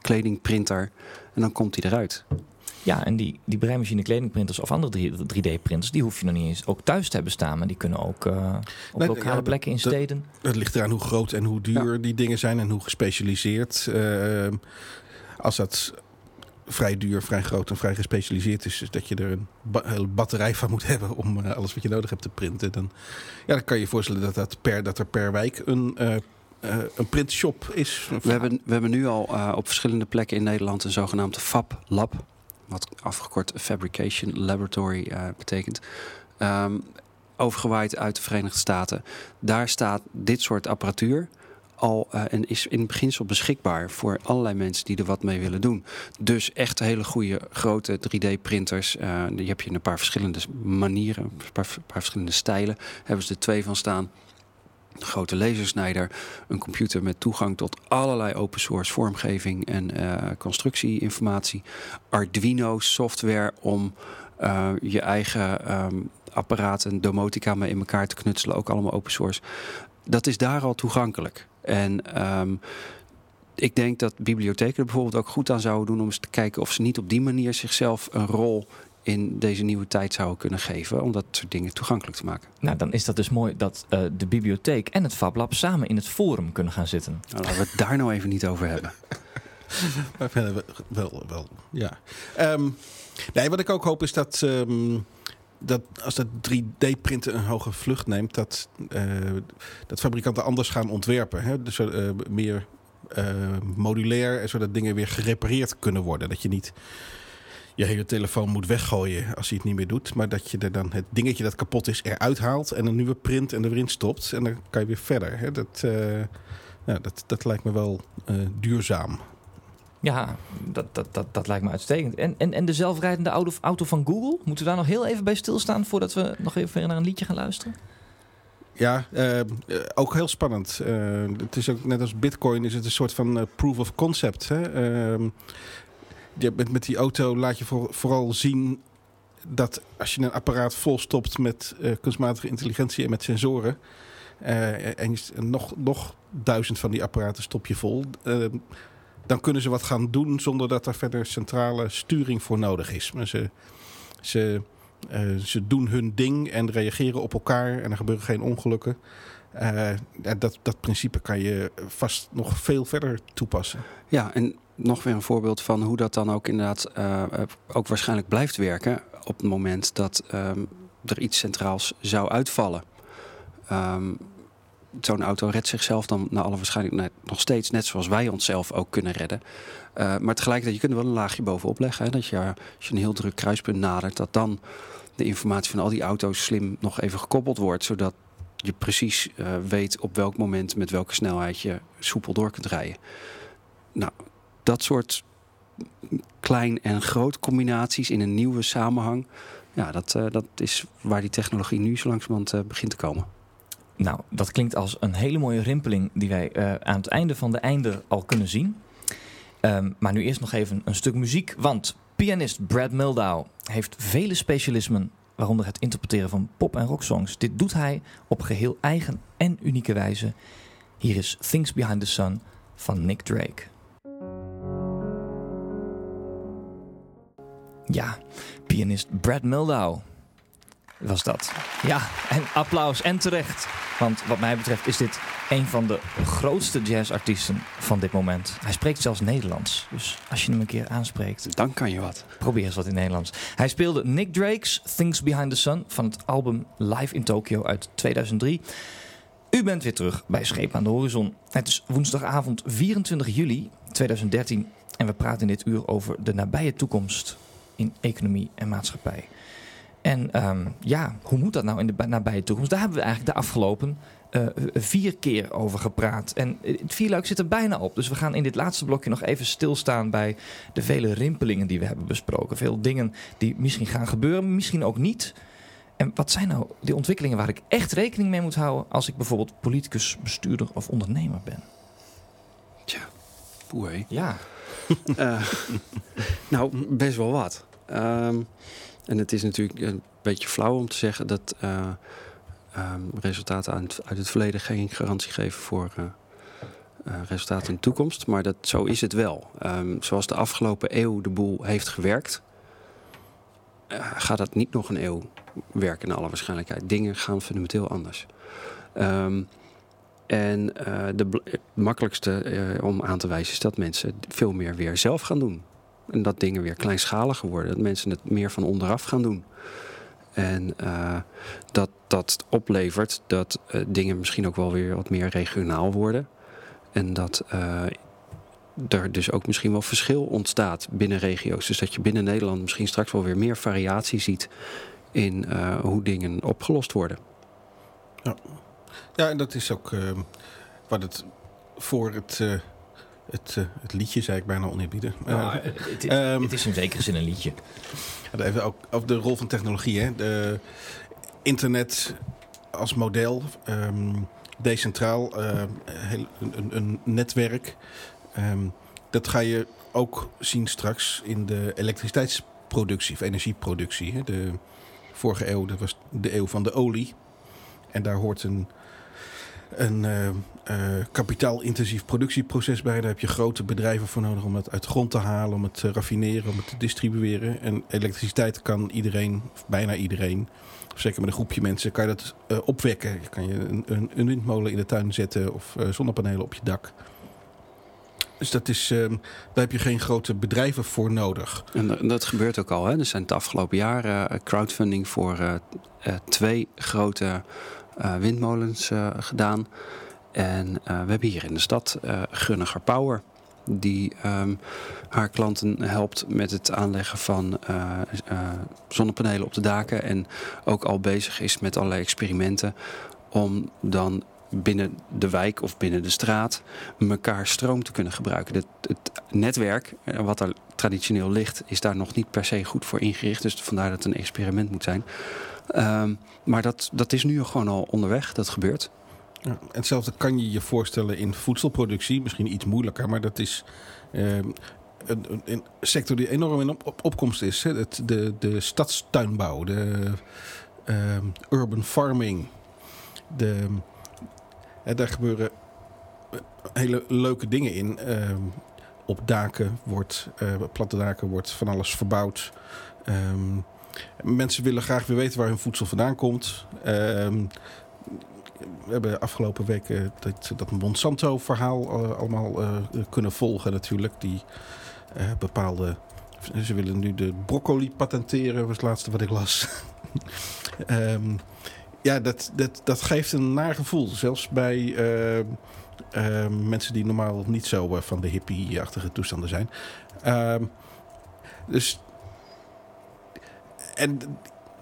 kledingprinter. En dan komt hij eruit. Ja, en die, die breimachine kledingprinters of andere 3D-printers, die hoef je nog niet eens ook thuis te hebben staan. Maar die kunnen ook eh, op Nee, lokale ja, plekken in steden. Het ligt eraan hoe groot en hoe duur die dingen zijn en hoe gespecialiseerd. Ehm, als dat vrij duur, vrij groot en vrij gespecialiseerd is, dus dat je er een ba- hele batterij van moet hebben om eh, alles wat je nodig hebt te printen, dan, ja, dan kan je je voorstellen dat, dat, per, dat er per wijk een, eh, eh, een printshop is. We hebben, we hebben nu al eh, op verschillende plekken in Nederland een zogenaamde Fab Lab. Wat afgekort Fabrication Laboratory eh, betekent. Ehm, overgewaaid uit de Verenigde Staten. Daar staat dit soort apparatuur al eh, en is in beginsel beschikbaar voor allerlei mensen die er wat mee willen doen. Dus echt hele goede grote 3D-printers. eh, die heb je in een paar verschillende manieren, een paar, paar verschillende stijlen. Hebben ze er twee van staan. Een grote lasersnijder, een computer met toegang tot allerlei open source vormgeving en eh, constructieinformatie. Arduino software om eh, je eigen ehm, apparaten, domotica mee in elkaar te knutselen, ook allemaal open source. Dat is daar al toegankelijk. En ehm, ik denk dat bibliotheken er bijvoorbeeld ook goed aan zouden doen om eens te kijken of ze niet op die manier zichzelf een rol in deze nieuwe tijd zouden kunnen geven, om dat soort dingen toegankelijk te maken. Nou, dan is dat dus mooi dat eh, de bibliotheek en het Fab Lab samen in het forum kunnen gaan zitten. Nou, laten we het daar nou even niet over hebben. (laughs) Maar verder wel, wel, wel, ja. Ehm, nee, wat ik ook hoop is dat, ehm, dat als dat 3D-printen een hoge vlucht neemt, dat, eh, dat fabrikanten anders gaan ontwerpen. Hè? Dus eh, meer eh, modulair, en zodat dingen weer gerepareerd kunnen worden. Dat je niet je hele telefoon moet weggooien als hij het niet meer doet. Maar dat je er dan het dingetje dat kapot is eruit haalt en een nieuwe print en er weer in stopt. En dan kan je weer verder. Hè? Dat, eh, ja, dat, dat lijkt me wel eh, duurzaam. Ja, dat, dat, dat, dat lijkt me uitstekend. En, en, en de zelfrijdende auto, auto van Google, moeten we daar nog heel even bij stilstaan voordat we nog even naar een liedje gaan luisteren? Ja, eh, ook heel spannend. Het is ook net als Bitcoin is het een soort van proof of concept. Hè? Je, met, met die auto laat je voor- vooral zien dat als je een apparaat vol stopt met eh, kunstmatige intelligentie en met sensoren. eh, en nog, nog duizend van die apparaten stop je vol. eh, dan kunnen ze wat gaan doen zonder dat er verder centrale sturing voor nodig is. Maar ze, ze ze doen hun ding en reageren op elkaar en er gebeuren geen ongelukken. Dat, dat principe kan je vast nog veel verder toepassen. Ja, en nog weer een voorbeeld van hoe dat dan ook inderdaad eh, eh, ook waarschijnlijk blijft werken op het moment dat ehm, er iets centraals zou uitvallen. Ehm, Zo'n auto redt zichzelf dan naar alle waarschijnlijkheid nog steeds, net zoals wij onszelf ook kunnen redden. Eh, maar tegelijkertijd, je kunt er wel een laagje bovenop leggen. Dat je, als je een heel druk kruispunt nadert, dat dan de informatie van al die auto's slim nog even gekoppeld wordt. Zodat je precies weet op welk moment met welke snelheid je soepel door kunt rijden. Nou, dat soort klein en groot combinaties in een nieuwe samenhang. Ja, dat, eh, dat is waar die technologie nu zo langzamerhand eh, begint te komen. Nou, dat klinkt als een hele mooie rimpeling die wij eh, aan het einde van de einde al kunnen zien. Ehm, maar nu eerst nog even een stuk muziek, want pianist Brad Mildau heeft vele specialismen, waaronder het interpreteren van pop- en rocksongs. Dit doet hij op geheel eigen en unieke wijze. Hier is Things Behind the Sun van Nick Drake. Ja, pianist Brad Mildau. was dat. Ja, en applaus en terecht. Want wat mij betreft is dit een van de grootste jazzartiesten van dit moment. Hij spreekt zelfs Nederlands. Dus als je hem een keer aanspreekt, Dan kan je wat. probeer eens wat in Nederlands. Hij speelde Nick Drake's Things Behind the Sun van het album Live in Tokyo uit 2003. U bent weer terug bij Scheep aan de Horizon. Het is woensdagavond 24 juli 2013 en we praten in dit uur over de nabije toekomst in economie en maatschappij. En ehm, ja, hoe moet dat nou in de nabije toekomst? Daar hebben we eigenlijk de afgelopen eh, vier keer over gepraat. En het vierluik zit er bijna op. Dus we gaan in dit laatste blokje nog even stilstaan bij de vele rimpelingen die we hebben besproken. Veel dingen die misschien gaan gebeuren, misschien ook niet. En wat zijn nou die ontwikkelingen waar ik echt rekening mee moet houden als ik bijvoorbeeld politicus, bestuurder of ondernemer ben? Tja, poeh. Ja, Eh, (laughs) nou, best wel wat. Ehm, en het is natuurlijk een beetje flauw om te zeggen dat eh, ehm, resultaten uit het, verleden geen garantie geven voor eh, eh, resultaten in de toekomst. Maar dat, zo is het wel. Ehm, zoals de afgelopen eeuw de boel heeft gewerkt, gaat dat niet nog een eeuw werken in alle waarschijnlijkheid. Dingen gaan fundamenteel anders. En de het makkelijkste om aan te wijzen is dat mensen veel meer weer zelf gaan doen. En dat dingen weer kleinschaliger worden. Dat mensen het meer van onderaf gaan doen. En eh, dat dat oplevert dat eh, dingen misschien ook wel weer wat meer regionaal worden. En dat eh, er dus ook misschien wel verschil ontstaat binnen regio's. Dus dat je binnen Nederland misschien straks wel weer meer variatie ziet in hoe dingen opgelost worden. Ja, en dat is ook wat het voor het, het, eh, het liedje, zei ik bijna oneerbieden. Nou, het, het- ehm, het is in zekere zin een liedje. Even ook over de rol van technologie. Hè. De internet als model, ehm, decentraal, eh, heel, een, een netwerk. Ehm, dat ga je ook zien straks in de elektriciteitsproductie of energieproductie. Hè. De vorige eeuw, dat was de eeuw van de olie. En daar hoort een, een eh, eh, kapitaalintensief productieproces bij. Daar heb je grote bedrijven voor nodig om het uit de grond te halen, om het te raffineren, om het te distribueren. En elektriciteit kan iedereen, of bijna iedereen, of zeker met een groepje mensen, kan je dat eh, opwekken. Je kan je een, een, windmolen in de tuin zetten of zonnepanelen op je dak. Dus dat is, ehm, daar heb je geen grote bedrijven voor nodig. En dat- gebeurt ook al. Hè? Er zijn het afgelopen jaar crowdfunding voor twee grote windmolens eh, gedaan. En eh, we hebben hier in de stad eh Gunniger Power. Die ehm, haar klanten helpt met het aanleggen van eh, eh, zonnepanelen op de daken. En ook al bezig is met allerlei experimenten. Om dan binnen de wijk of binnen de straat elkaar stroom te kunnen gebruiken. Het, het netwerk, eh, wat er traditioneel ligt, is daar nog niet per se goed voor ingericht. Dus vandaar dat het een experiment moet zijn. Ehm, maar dat, dat is nu gewoon al onderweg, dat gebeurt. Ja, hetzelfde kan je je voorstellen in voedselproductie. Misschien iets moeilijker, maar dat is ehm, een, een, sector die enorm in op, op- opkomst is. Hè. Het, de, de stadstuinbouw, de ehm, urban farming. De, daar gebeuren eh, hele leuke dingen in. Op daken wordt, op platte daken wordt van alles verbouwd. Mensen willen graag weer weten waar hun voedsel vandaan komt. Ehm, we hebben afgelopen weken dat, dat Monsanto-verhaal eh, allemaal eh, kunnen volgen natuurlijk. Die eh, bepaalde... Ze willen nu de broccoli patenteren, was het laatste wat ik las. (laughs) Ehm, ja, dat, dat, dat geeft een naar gevoel. Zelfs bij mensen die normaal niet zo van de hippie-achtige toestanden zijn. Ehm, dus... En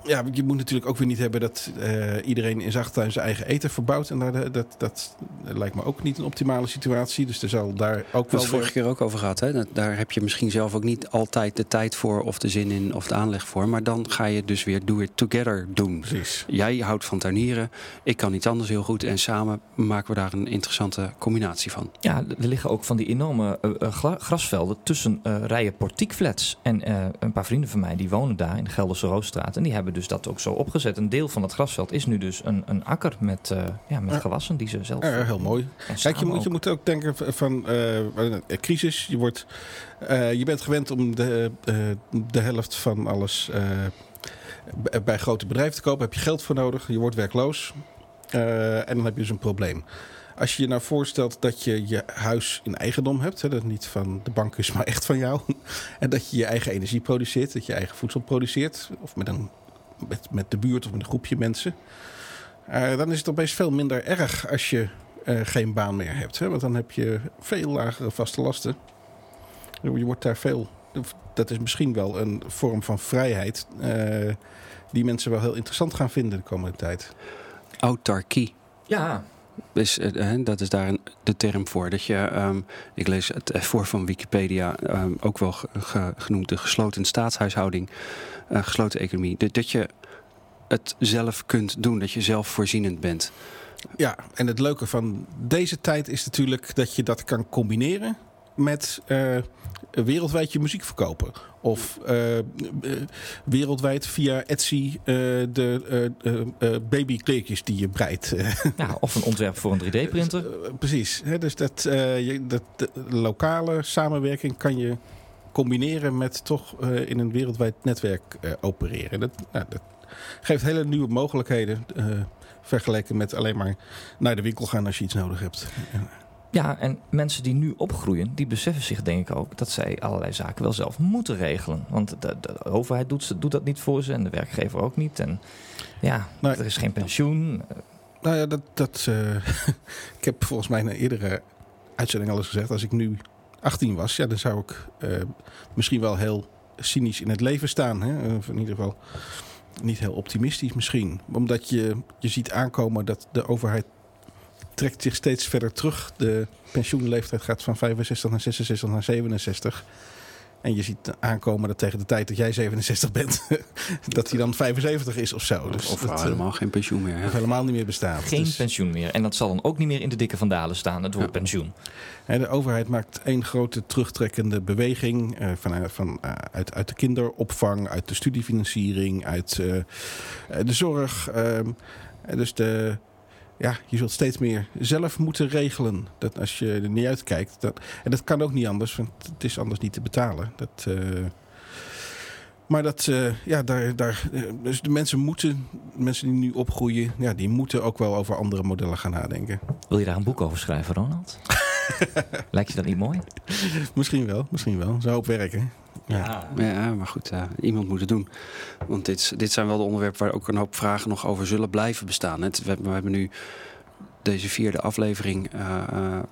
ja, je moet natuurlijk ook weer niet hebben dat eh, iedereen in zijn achtertuin zijn eigen eten verbouwt. En daar, de- dat, dat lijkt me ook niet een optimale situatie. Dus er zal daar ook We hebben wel het vorige keer ook over gehad. Hè? Dat- Daar heb je misschien zelf ook niet altijd de tijd voor of de zin in of de aanleg voor. Maar dan ga je dus weer do it together doen. Precies. Jij houdt van tuinieren, ik kan iets anders heel goed. En samen maken we daar een interessante combinatie van. Ja, er liggen ook van die enorme eh, eh, grasvelden tussen eh, rijen portiekflats. En eh, een paar vrienden van mij die wonen daar in de Gelderse Roosstraat. En die hebben dus dat ook zo opgezet. Een deel van dat grasveld is nu dus een, een akker met, eh, ja, met gewassen die ze zelf... Ja, heel mooi. en Kijk, je moet, je ook. moet ook denken van eh, eh, crisis. Je, wordt, eh, je bent gewend om de, eh, de helft van alles eh, bij grote bedrijven te kopen. Heb je geld voor nodig. Je wordt werkloos. Eh, en dan heb je dus een probleem. Als je je nou voorstelt dat je je huis in eigendom hebt, hè, dat het niet van de bank is, (laughs) maar echt van jou. En dat je je eigen energie produceert, dat je eigen voedsel produceert. Of met, een, met, met de buurt of met een groepje mensen. Eh, dan is het opeens veel minder erg als je eh, geen baan meer hebt. Hè? Want dan heb je veel lagere vaste lasten. Je wordt daar veel. Dat is misschien wel een vorm van vrijheid. eh, die mensen wel heel interessant gaan vinden de komende tijd. Autarkie. Ja, Is, eh, dat is daar de term voor. Dat je, ehm, ik lees het voor van Wikipedia, ehm, ook wel ge- ge- genoemd de gesloten staatshuishouding, eh, gesloten economie. Dat je het zelf kunt doen, dat je zelfvoorzienend bent. Ja, en het leuke van deze tijd is natuurlijk dat je dat kan combineren met eh, wereldwijd je muziek verkopen. Of eh, eh, wereldwijd via Etsy de babykleertjes die je breidt. ja, (laughs) of een ontwerp voor een 3D-printer. Eh, precies. Hè, dus dat, je, dat de lokale samenwerking kan je combineren met toch in een wereldwijd netwerk opereren. Dat, nou, dat geeft hele nieuwe mogelijkheden. vergeleken met alleen maar naar de winkel gaan als je iets nodig hebt. Ja, en mensen die nu opgroeien, die beseffen zich denk ik ook dat zij allerlei zaken wel zelf moeten regelen. Want de, de overheid doet, doet dat niet voor ze en de werkgever ook niet. En ja, er is geen pensioen. Nou ja, dat, dat, eh, (laughs) ik heb volgens mij in een eerdere uitzending al eens gezegd. Als ik nu 18 was, ja, dan zou ik eh, misschien wel heel cynisch in het leven staan. Hè? Of in ieder geval niet heel optimistisch misschien. Omdat je, je ziet aankomen dat de overheid trekt zich steeds verder terug. De pensioenleeftijd gaat van 65 naar 66 naar 67. En je ziet aankomen dat tegen de tijd dat jij 67 bent, (laughs) dat hij dan 75 is of zo. Dus of dat, eh, helemaal geen pensioen meer. hè? of helemaal niet meer bestaat. Geen Dus- pensioen meer. En dat zal dan ook niet meer in de dikke vandalen staan, het woord Ja. pensioen. Hè, De overheid maakt één grote terugtrekkende beweging eh, van, van, eh, uit, uit de kinderopvang, uit de studiefinanciering, uit de zorg. ehm, eh, dus de, ja, je zult steeds meer zelf moeten regelen. Dat als je er niet uitkijkt. Dat, en dat kan ook niet anders, want het is anders niet te betalen. Dat, eh, maar dat, eh, ja, daar, daar, eh, dus de mensen moeten, mensen die nu opgroeien, ja, die moeten ook wel over andere modellen gaan nadenken. Wil je daar een boek over schrijven, Ronald? (laughs) Lijkt je dat niet mooi? Misschien wel, misschien wel. Zou ook werken. Ja. Ja, maar goed, eh, iemand moet het doen. Want dit, dit zijn wel de onderwerpen waar ook een hoop vragen nog over zullen blijven bestaan. Het, we, we hebben nu deze vierde aflevering eh, eh,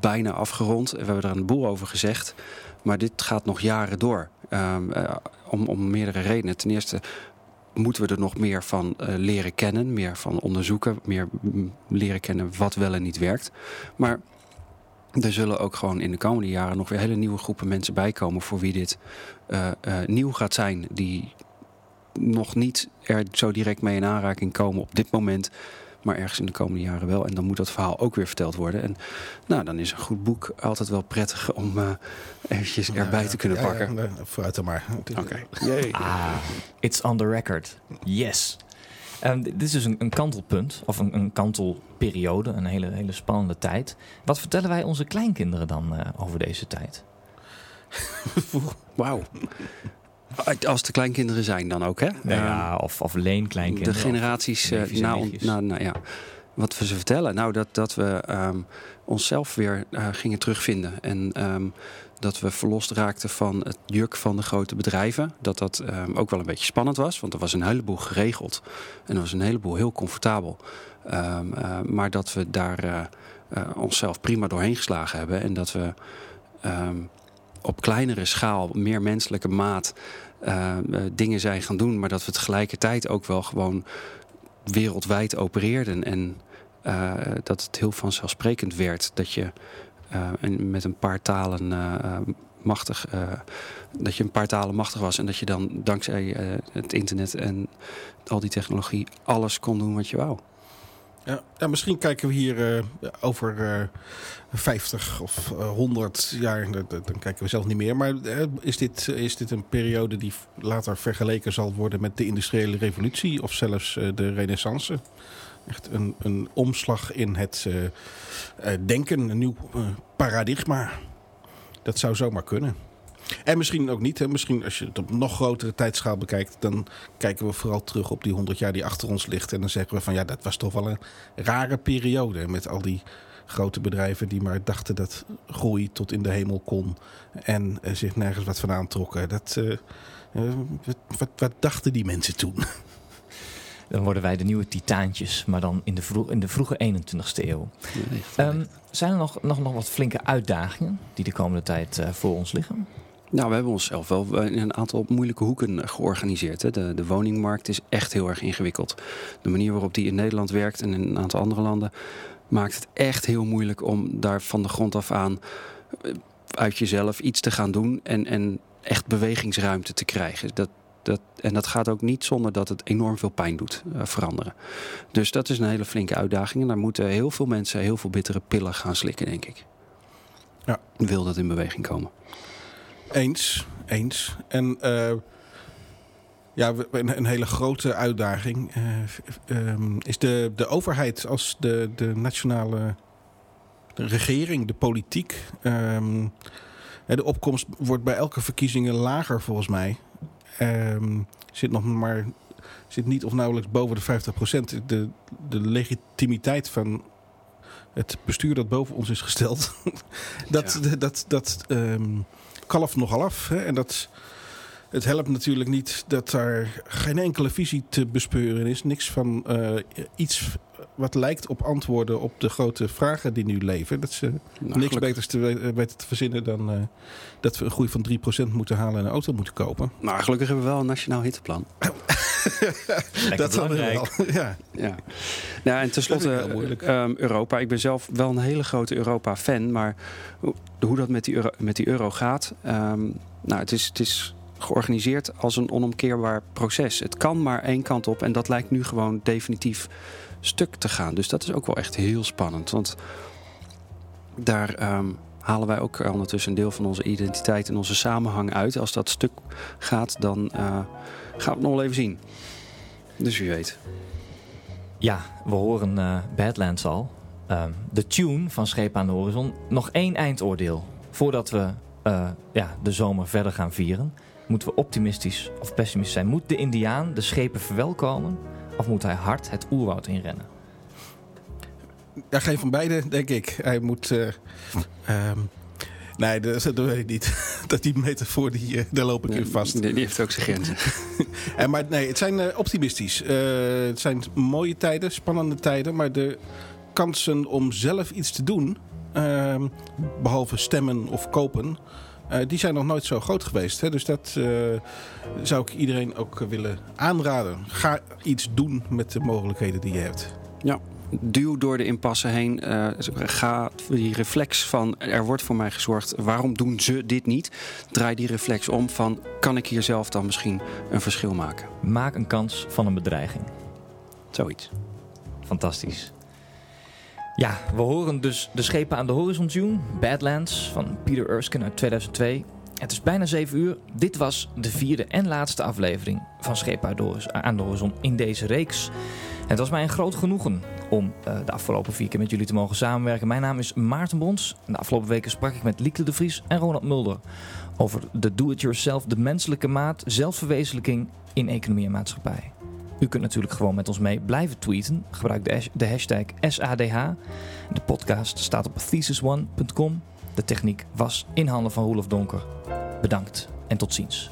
bijna afgerond. We hebben er een boel over gezegd. Maar dit gaat nog jaren door. Ehm, eh, om, om meerdere redenen. Ten eerste moeten we er nog meer van eh, leren kennen. Meer van onderzoeken. Meer mm, leren kennen wat wel en niet werkt. Maar er zullen ook gewoon in de komende jaren nog weer hele nieuwe groepen mensen bijkomen voor wie dit eh, eh, nieuw gaat zijn. Die nog niet er zo direct mee in aanraking komen op dit moment. Maar ergens in de komende jaren wel. En dan moet dat verhaal ook weer verteld worden. En nou, dan is een goed boek altijd wel prettig om eh eventjes erbij te kunnen Ja, ja, pakken. nou, vooruit dan maar. Oké. Ah, it's on the record. Yes. Ehm, dit is dus een, een kantelpunt, of een, een kantelperiode, een hele, hele spannende tijd. Wat vertellen wij onze kleinkinderen dan eh, over deze tijd? (laughs) Wauw. Als de kleinkinderen zijn dan ook, hè? Nou ja, of, of leenkleinkinderen. De generaties en na, on- nichtjes. na, na, ja. Wat we ze vertellen? Nou, dat, dat we ehm, onszelf weer eh, gingen terugvinden. En ehm, dat we verlost raakten van het juk van de grote bedrijven. Dat dat ehm, ook wel een beetje spannend was. Want er was een heleboel geregeld. En er was een heleboel heel comfortabel. Ehm, eh, maar dat we daar eh, eh, onszelf prima doorheen geslagen hebben. En dat we ehm, op kleinere schaal, meer menselijke maat... dingen zijn gaan doen. Maar dat we tegelijkertijd ook wel gewoon wereldwijd opereerden. En dat het heel vanzelfsprekend werd dat je en met een paar talen eh, eh, machtig, eh, dat je een paar talen machtig was. En dat je dan dankzij eh, het internet en al die technologie alles kon doen wat je wou. Ja, ja, misschien kijken we hier eh, over eh 50 of eh, 100 jaar, dan kijken we zelf niet meer. Maar eh, is, dit, is dit een periode die later vergeleken zal worden met de industriële revolutie of zelfs eh, de renaissance? Echt een, een omslag in het eh, eh, denken, een nieuw eh, paradigma. Dat zou zomaar kunnen. En misschien ook niet. Hè. Misschien als je het op nog grotere tijdschaal bekijkt, dan kijken we vooral terug op die 100 jaar die achter ons ligt. En dan zeggen we van ja, dat was toch wel een rare periode. Met al die grote bedrijven die maar dachten dat groei tot in de hemel kon. En zich nergens wat van aantrokken. Dat, uh, wat, wat dachten die mensen toen? (laughs) Dan worden wij de nieuwe titaantjes, maar dan in de, vroeg, in de vroege 21ste eeuw. Ja, um, zijn er nog, nog, nog wat flinke uitdagingen die de komende tijd uh, voor ons liggen? Nou, we hebben onszelf wel in een aantal moeilijke hoeken georganiseerd. Hè. De, de woningmarkt is echt heel erg ingewikkeld. De manier waarop die in Nederland werkt en in een aantal andere landen maakt het echt heel moeilijk om daar van de grond af aan uit jezelf iets te gaan doen en, en echt bewegingsruimte te krijgen. Dat, dat, en dat gaat ook niet zonder dat het enorm veel pijn doet uh, veranderen. Dus dat is een hele flinke uitdaging. En daar moeten heel veel mensen heel veel bittere pillen gaan slikken, denk ik. Ja. Wil dat in beweging komen? Eens, eens. En uh, ja, een, een, hele grote uitdaging uh, um, is de, de overheid als de, de nationale de regering, de politiek. Um, de opkomst wordt bij elke verkiezingen lager volgens mij. Um, zit nog maar zit niet of nauwelijks boven de 50 procent. De, de legitimiteit van het bestuur dat boven ons is gesteld, (laughs) dat, ja. dat, dat um, kalft nogal af. Hè? En dat, het helpt natuurlijk niet dat daar geen enkele visie te bespeuren is. Niks van uh, iets wat lijkt op antwoorden op de grote vragen die nu leven. Dat ze nou, niks gelukkig. beters te weten te verzinnen dan uh, dat we een groei van 3% moeten halen en een auto moeten kopen. Maar gelukkig hebben we wel een nationaal hitteplan. (laughs) dat dan wel. (laughs) Ja. ja. Nou, en tenslotte um, Europa. Ik ben zelf wel een hele grote Europa-fan. Maar hoe dat met die euro, met die euro gaat. Um, nou, het is, het is georganiseerd als een onomkeerbaar proces. Het kan maar één kant op en dat lijkt nu gewoon definitief stuk te gaan. Dus dat is ook wel echt heel spannend. Want daar um, halen wij ook ondertussen een deel van onze identiteit en onze samenhang uit. Als dat stuk gaat, dan uh, gaan we het nog wel even zien. Dus wie weet. Ja, we horen uh, Badlands al. Uh, de tune van Scheep aan de Horizon. Nog één eindoordeel. Voordat we uh, ja, de zomer verder gaan vieren. Moeten we optimistisch of pessimistisch zijn? Moet de Indiaan de schepen verwelkomen? Of moet hij hard het oerwoud inrennen? Ja, geen van beide, denk ik. Hij moet... Uh, um, nee, dat, dat, weet ik niet. (laughs) dat die metafoor, die, uh, daar loop ik in vast. Die, die, heeft ook zijn grenzen. (laughs) en, maar nee, het zijn uh, optimistisch. het zijn mooie tijden, spannende tijden. Maar de kansen om zelf iets te doen... Ehm, behalve stemmen of kopen... Uh, die zijn nog nooit zo groot geweest. Hè? Dus dat uh, zou ik iedereen ook willen aanraden. Ga iets doen met de mogelijkheden die je hebt. Ja, duw door de impasse heen. Uh, ga die reflex van er wordt voor mij gezorgd. Waarom doen ze dit niet? Draai die reflex om van kan ik hier zelf dan misschien een verschil maken? Maak een kans van een bedreiging. Zoiets. Fantastisch. Ja, we horen dus de schepen aan de horizon tune, Badlands van Peter Erskine uit 2002. Het is bijna 7 uur. Dit was de vierde en laatste aflevering van Schepen aan de horizon in deze reeks. Het was mij een groot genoegen om uh, de afgelopen vier keer met jullie te mogen samenwerken. Mijn naam is Maarten Bons. De afgelopen weken sprak ik met Lieke de Vries en Ronald Mulder over de do-it-yourself, de menselijke maat, zelfverwezenlijking in economie en maatschappij. U kunt natuurlijk gewoon met ons mee blijven tweeten. Gebruik de, hashtag SADH. De podcast staat op thesisone.com. De techniek was in handen van Roelof Donker. Bedankt en tot ziens.